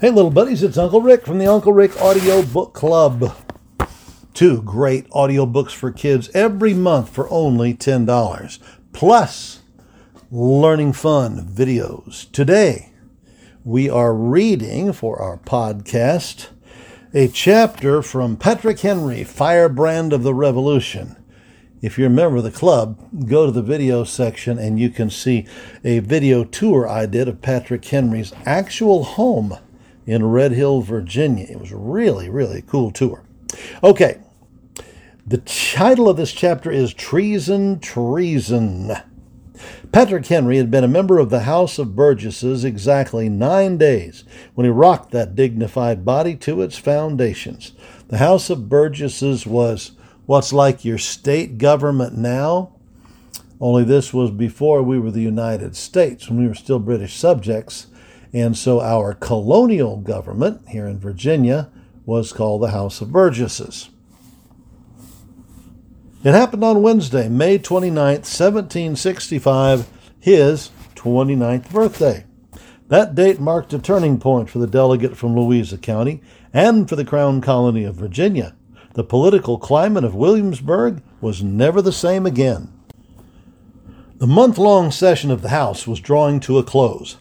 Hey, little buddies, it's Uncle Rick from the Uncle Rick Audio Book Club. Two great audiobooks for kids every month for only $10. Plus, learning fun videos. Today, we are reading for our podcast a chapter from Patrick Henry, Firebrand of the Revolution. If you're a member of the club, go to the video section and you can see a video tour I did of Patrick Henry's actual home in Red Hill, Virginia. It was really, really a cool tour. Okay, the title of this chapter is Treason, Treason. Patrick Henry had been a member of the House of Burgesses exactly nine days when he rocked that dignified body to its foundations. The House of Burgesses was what's like your state government now, only this was before we were the United States, when we were still British subjects. And so our colonial government here in Virginia was called the House of Burgesses. It happened on Wednesday, May 29th, 1765, his 29th birthday. That date marked a turning point for the delegate from Louisa County and for the Crown Colony of Virginia. The political climate of Williamsburg was never the same again. The month long session of the House was drawing to a close.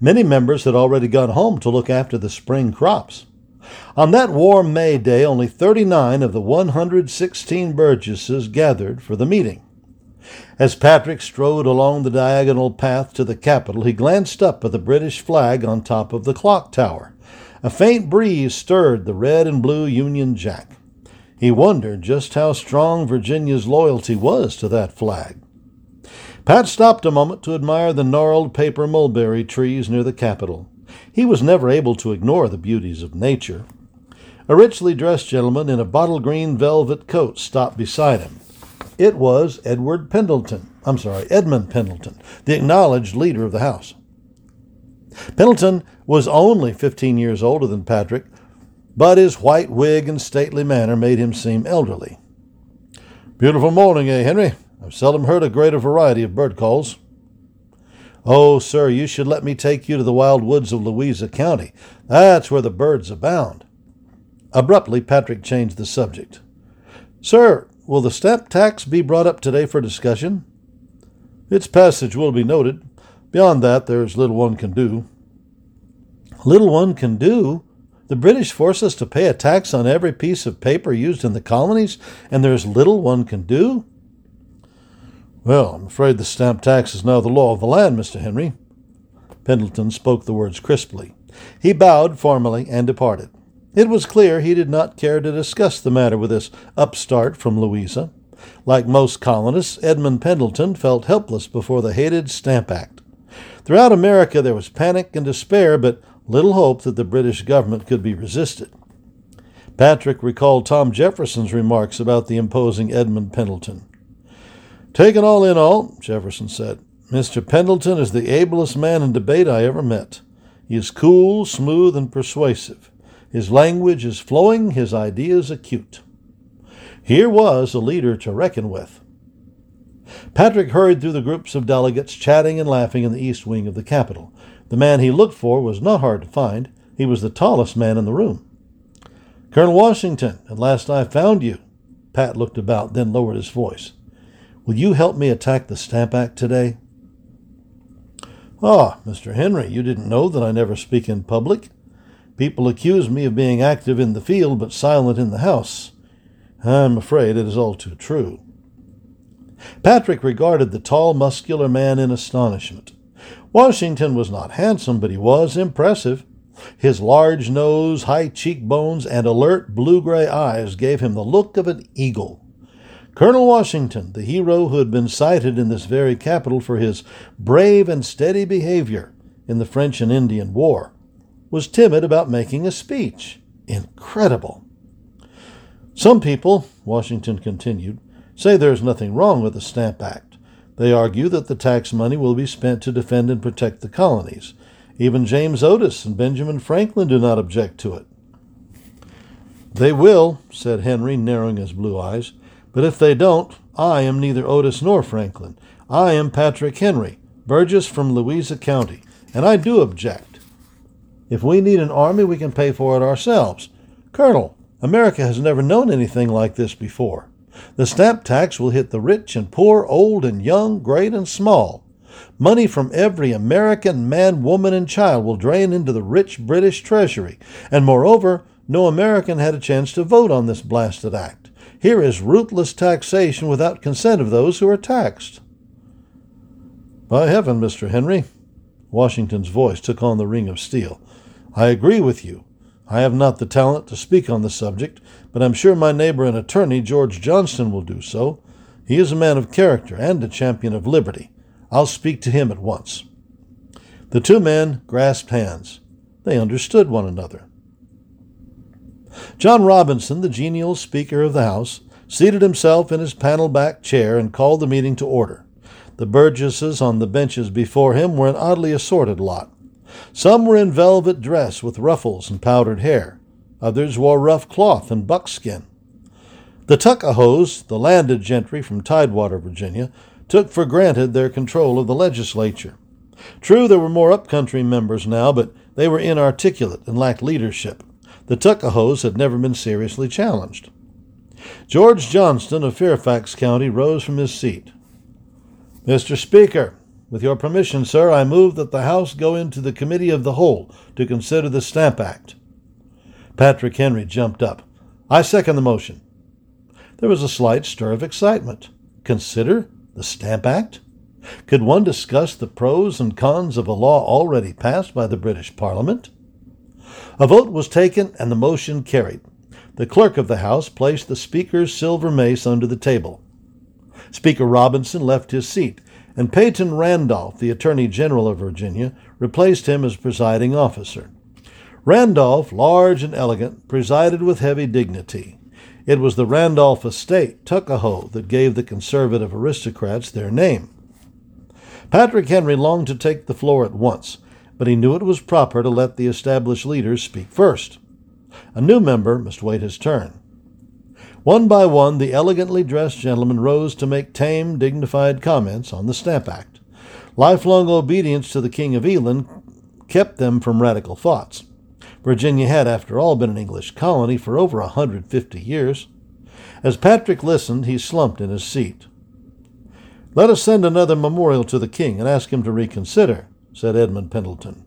Many members had already gone home to look after the spring crops. On that warm May day, only 39 of the 116 Burgesses gathered for the meeting. As Patrick strode along the diagonal path to the Capitol, he glanced up at the British flag on top of the clock tower. A faint breeze stirred the red and blue Union Jack. He wondered just how strong Virginia's loyalty was to that flag. Pat stopped a moment to admire the gnarled paper mulberry trees near the Capitol. He was never able to ignore the beauties of nature. A richly dressed gentleman in a bottle green velvet coat stopped beside him. It was Edward Pendleton. I'm sorry, Edmund Pendleton, the acknowledged leader of the House. Pendleton was only 15 years older than Patrick, but his white wig and stately manner made him seem elderly. Beautiful morning, eh, Henry? I've seldom heard a greater variety of bird calls. Oh, sir, you should let me take you to the wild woods of Louisa County. That's where the birds abound. Abruptly, Patrick changed the subject. Sir, will the stamp tax be brought up today for discussion? Its passage will be noted. Beyond that, there's little one can do. Little one can do? The British force us to pay a tax on every piece of paper used in the colonies, and there's little one can do? Well, I'm afraid the stamp tax is now the law of the land, Mr. Henry. Pendleton spoke the words crisply. He bowed formally and departed. It was clear he did not care to discuss the matter with this upstart from Louisa. Like most colonists, Edmund Pendleton felt helpless before the hated Stamp Act. Throughout America there was panic and despair, but little hope that the British government could be resisted. Patrick recalled Tom Jefferson's remarks about the imposing Edmund Pendleton. Taken all in all, Jefferson said, Mr. Pendleton is the ablest man in debate I ever met. He is cool, smooth, and persuasive. His language is flowing, his ideas acute. Here was a leader to reckon with. Patrick hurried through the groups of delegates, chatting and laughing in the east wing of the Capitol. The man he looked for was not hard to find. He was the tallest man in the room. Colonel Washington, at last I found you. Pat looked about, then lowered his voice. Will you help me attack the Stamp Act today? Ah, Mr. Henry, you didn't know that I never speak in public. People accuse me of being active in the field but silent in the house. I'm afraid it is all too true. Patrick regarded the tall, muscular man in astonishment. Washington was not handsome, but he was impressive. His large nose, high cheekbones, and alert blue gray eyes gave him the look of an eagle. Colonel Washington, the hero who had been cited in this very capital for his brave and steady behavior in the French and Indian War, was timid about making a speech. Incredible. Some people, Washington continued, say there's nothing wrong with the Stamp Act. They argue that the tax money will be spent to defend and protect the colonies. Even James Otis and Benjamin Franklin do not object to it. They will, said Henry, narrowing his blue eyes. But if they don't, I am neither Otis nor Franklin. I am Patrick Henry, Burgess from Louisa County, and I do object. If we need an army, we can pay for it ourselves. Colonel, America has never known anything like this before. The stamp tax will hit the rich and poor, old and young, great and small. Money from every American man, woman, and child will drain into the rich British treasury, and moreover, no American had a chance to vote on this blasted act. Here is ruthless taxation without consent of those who are taxed. By heaven, Mr. Henry, Washington's voice took on the ring of steel. I agree with you. I have not the talent to speak on the subject, but I'm sure my neighbor and attorney, George Johnston, will do so. He is a man of character and a champion of liberty. I'll speak to him at once. The two men grasped hands. They understood one another. John Robinson, the genial Speaker of the House, seated himself in his panel backed chair and called the meeting to order. The Burgesses on the benches before him were an oddly assorted lot. Some were in velvet dress with ruffles and powdered hair. Others wore rough cloth and buckskin. The Tuckahoes, the landed gentry from Tidewater, Virginia, took for granted their control of the legislature. True, there were more upcountry members now, but they were inarticulate and lacked leadership. The Tuckahoes had never been seriously challenged. George Johnston of Fairfax County rose from his seat. Mr. Speaker, with your permission, sir, I move that the House go into the Committee of the Whole to consider the Stamp Act. Patrick Henry jumped up. I second the motion. There was a slight stir of excitement. Consider the Stamp Act? Could one discuss the pros and cons of a law already passed by the British Parliament? A vote was taken and the motion carried. The clerk of the House placed the Speaker's silver mace under the table. Speaker Robinson left his seat, and Peyton Randolph, the Attorney General of Virginia, replaced him as presiding officer. Randolph, large and elegant, presided with heavy dignity. It was the Randolph estate, Tuckahoe, that gave the conservative aristocrats their name. Patrick Henry longed to take the floor at once, but he knew it was proper to let the established leaders speak first. A new member must wait his turn. One by one, the elegantly dressed gentlemen rose to make tame, dignified comments on the Stamp Act. Lifelong obedience to the King of England kept them from radical thoughts. Virginia had, after all, been an English colony for over a hundred fifty years. As Patrick listened, he slumped in his seat. Let us send another memorial to the king and ask him to reconsider, said Edmund Pendleton.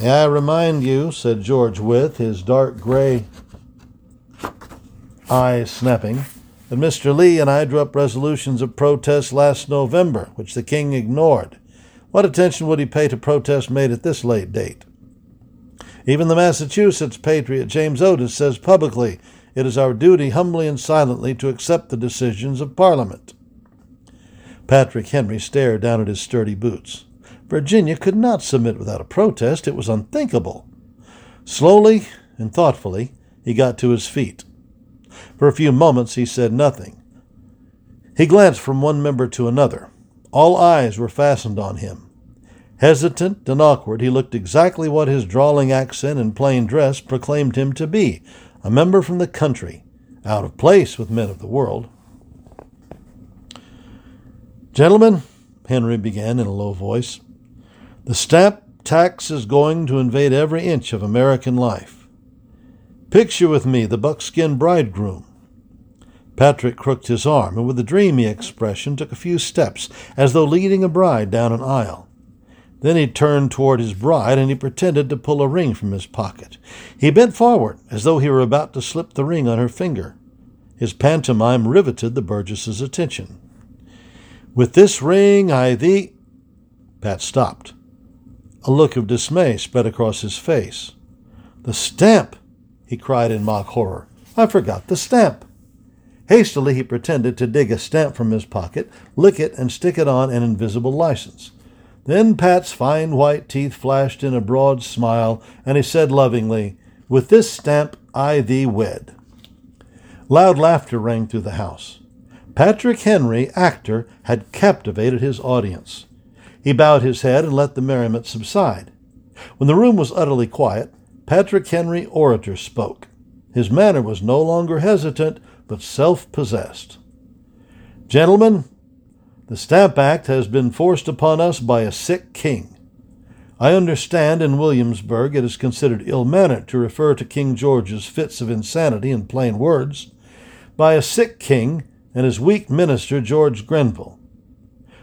May I remind you, said George Wythe, his dark gray eyes snapping, that Mr. Lee and I drew up resolutions of protest last November, which the king ignored. What attention would he pay to protests made at this late date? Even the Massachusetts patriot James Otis says publicly it is our duty humbly and silently to accept the decisions of Parliament. Patrick Henry stared down at his sturdy boots. Virginia could not submit without a protest. It was unthinkable. Slowly and thoughtfully, he got to his feet. For a few moments, he said nothing. He glanced from one member to another. All eyes were fastened on him. Hesitant and awkward, he looked exactly what his drawling accent and plain dress proclaimed him to be a member from the country, out of place with men of the world. Gentlemen, Henry began in a low voice, the stamp tax is going to invade every inch of American life. Picture with me the buckskin bridegroom. Patrick crooked his arm and with a dreamy expression took a few steps as though leading a bride down an aisle. Then he turned toward his bride and he pretended to pull a ring from his pocket. He bent forward as though he were about to slip the ring on her finger. His pantomime riveted the Burgess's attention. With this ring I thee. Pat stopped. A look of dismay spread across his face. The stamp! he cried in mock horror. I forgot the stamp. Hastily he pretended to dig a stamp from his pocket, lick it, and stick it on an invisible license. Then Pat's fine white teeth flashed in a broad smile, and he said lovingly, With this stamp I thee wed. Loud laughter rang through the house. Patrick Henry, actor, had captivated his audience. He bowed his head and let the merriment subside. When the room was utterly quiet, Patrick Henry, orator, spoke. His manner was no longer hesitant, but self possessed. Gentlemen, the Stamp Act has been forced upon us by a sick king. I understand in Williamsburg it is considered ill mannered to refer to King George's fits of insanity in plain words by a sick king and his weak minister, George Grenville.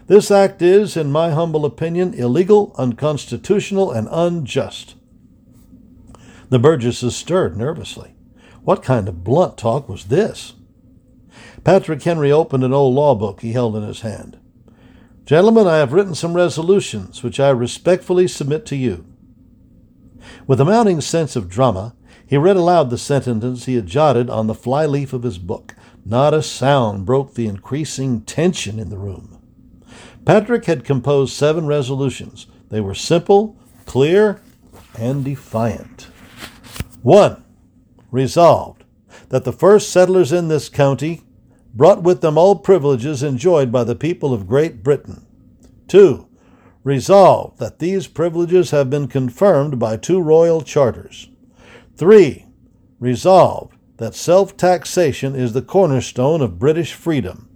This act is, in my humble opinion, illegal, unconstitutional, and unjust. The Burgesses stirred nervously. What kind of blunt talk was this? Patrick Henry opened an old law book he held in his hand. Gentlemen, I have written some resolutions which I respectfully submit to you. With a mounting sense of drama, he read aloud the sentences he had jotted on the flyleaf of his book. Not a sound broke the increasing tension in the room. Patrick had composed seven resolutions. They were simple, clear, and defiant. 1. Resolved that the first settlers in this county brought with them all privileges enjoyed by the people of Great Britain. 2. Resolved that these privileges have been confirmed by two royal charters. 3. Resolved that self taxation is the cornerstone of British freedom.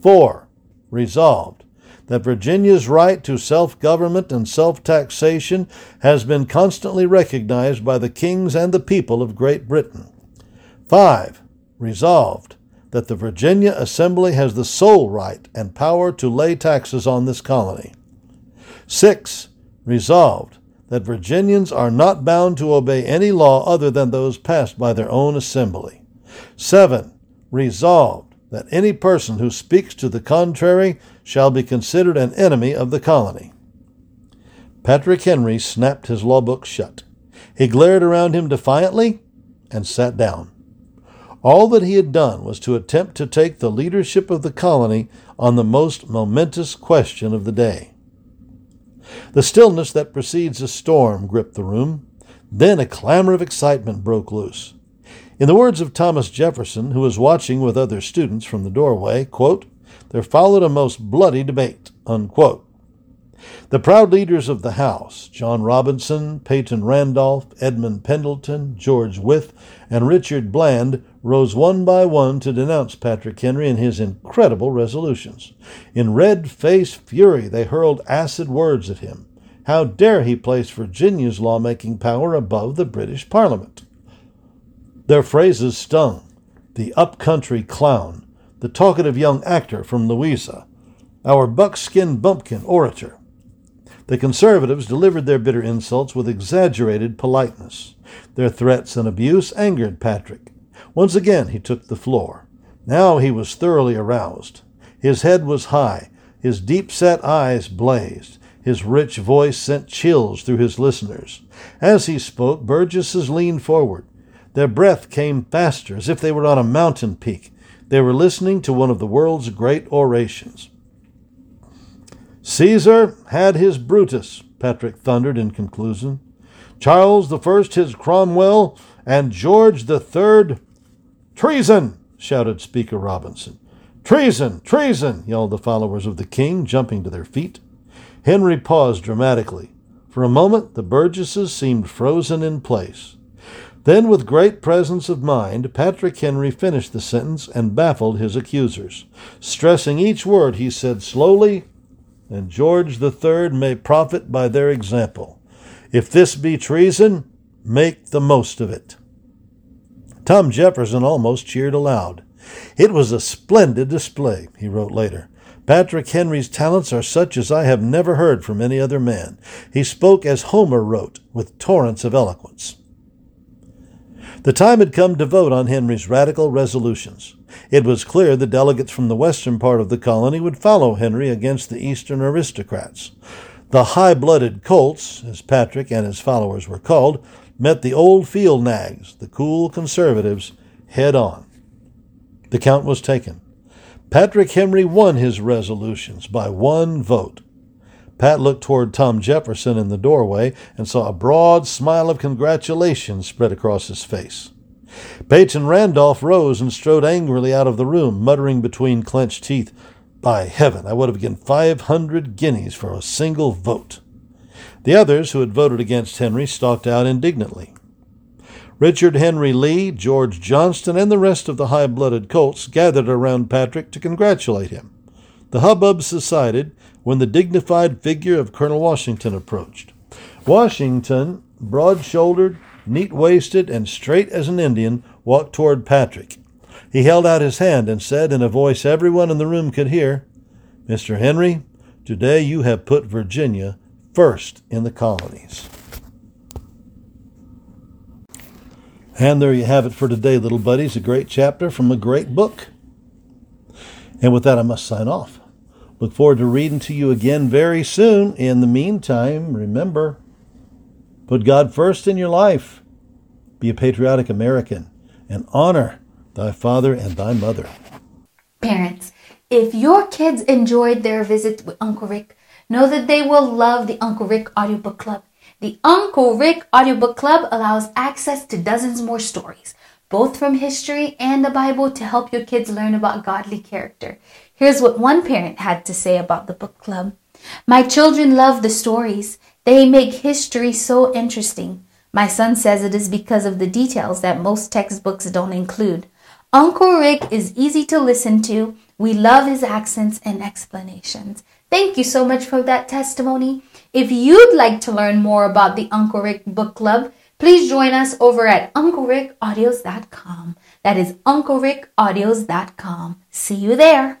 4. Resolved that Virginia's right to self government and self taxation has been constantly recognized by the kings and the people of Great Britain. 5. Resolved that the Virginia Assembly has the sole right and power to lay taxes on this colony. 6. Resolved that Virginians are not bound to obey any law other than those passed by their own assembly. 7. Resolved that any person who speaks to the contrary shall be considered an enemy of the colony. Patrick Henry snapped his law book shut. He glared around him defiantly and sat down. All that he had done was to attempt to take the leadership of the colony on the most momentous question of the day. The stillness that precedes a storm gripped the room. Then a clamor of excitement broke loose. In the words of Thomas Jefferson, who was watching with other students from the doorway, quote, there followed a most bloody debate. Unquote. The proud leaders of the House, John Robinson, Peyton Randolph, Edmund Pendleton, George Wythe, and Richard Bland, rose one by one to denounce Patrick Henry and his incredible resolutions. In red faced fury, they hurled acid words at him. How dare he place Virginia's lawmaking power above the British Parliament? Their phrases stung. The up-country clown, the talkative young actor from Louisa, our buckskin bumpkin orator. The conservatives delivered their bitter insults with exaggerated politeness. Their threats and abuse angered Patrick. Once again he took the floor. Now he was thoroughly aroused. His head was high, his deep set eyes blazed, his rich voice sent chills through his listeners. As he spoke, Burgesses leaned forward. Their breath came faster, as if they were on a mountain peak. They were listening to one of the world's great orations. Caesar had his Brutus, Patrick thundered in conclusion. Charles the First his Cromwell, and George the Third. Treason! shouted Speaker Robinson. Treason! Treason! yelled the followers of the king, jumping to their feet. Henry paused dramatically. For a moment the Burgesses seemed frozen in place. Then, with great presence of mind, Patrick Henry finished the sentence and baffled his accusers. Stressing each word, he said slowly and George the Third may profit by their example. If this be treason, make the most of it. Tom Jefferson almost cheered aloud. It was a splendid display, he wrote later. Patrick Henry's talents are such as I have never heard from any other man. He spoke as Homer wrote, with torrents of eloquence. The time had come to vote on Henry's radical resolutions. It was clear the delegates from the western part of the colony would follow Henry against the eastern aristocrats. The high blooded colts, as Patrick and his followers were called, met the old field nags, the cool conservatives, head on. The count was taken. Patrick Henry won his resolutions by one vote. Pat looked toward Tom Jefferson in the doorway and saw a broad smile of congratulation spread across his face. Peyton Randolph rose and strode angrily out of the room, muttering between clenched teeth, By heaven, I would have given five hundred guineas for a single vote. The others, who had voted against Henry, stalked out indignantly. Richard Henry Lee, George Johnston, and the rest of the high blooded colts gathered around Patrick to congratulate him. The hubbub subsided when the dignified figure of Colonel Washington approached. Washington, broad shouldered, neat waisted, and straight as an Indian, walked toward Patrick. He held out his hand and said in a voice everyone in the room could hear, Mr. Henry, today you have put Virginia first in the colonies. And there you have it for today, little buddies. A great chapter from a great book. And with that, I must sign off. Look forward to reading to you again very soon. In the meantime, remember put God first in your life, be a patriotic American, and honor thy father and thy mother. Parents, if your kids enjoyed their visit with Uncle Rick, know that they will love the Uncle Rick Audiobook Club. The Uncle Rick Audiobook Club allows access to dozens more stories, both from history and the Bible, to help your kids learn about godly character. Here's what one parent had to say about the book club My children love the stories, they make history so interesting. My son says it is because of the details that most textbooks don't include. Uncle Rick is easy to listen to. We love his accents and explanations. Thank you so much for that testimony. If you'd like to learn more about the Uncle Rick Book Club, please join us over at UncleRickAudios.com. That is UncleRickAudios.com. See you there.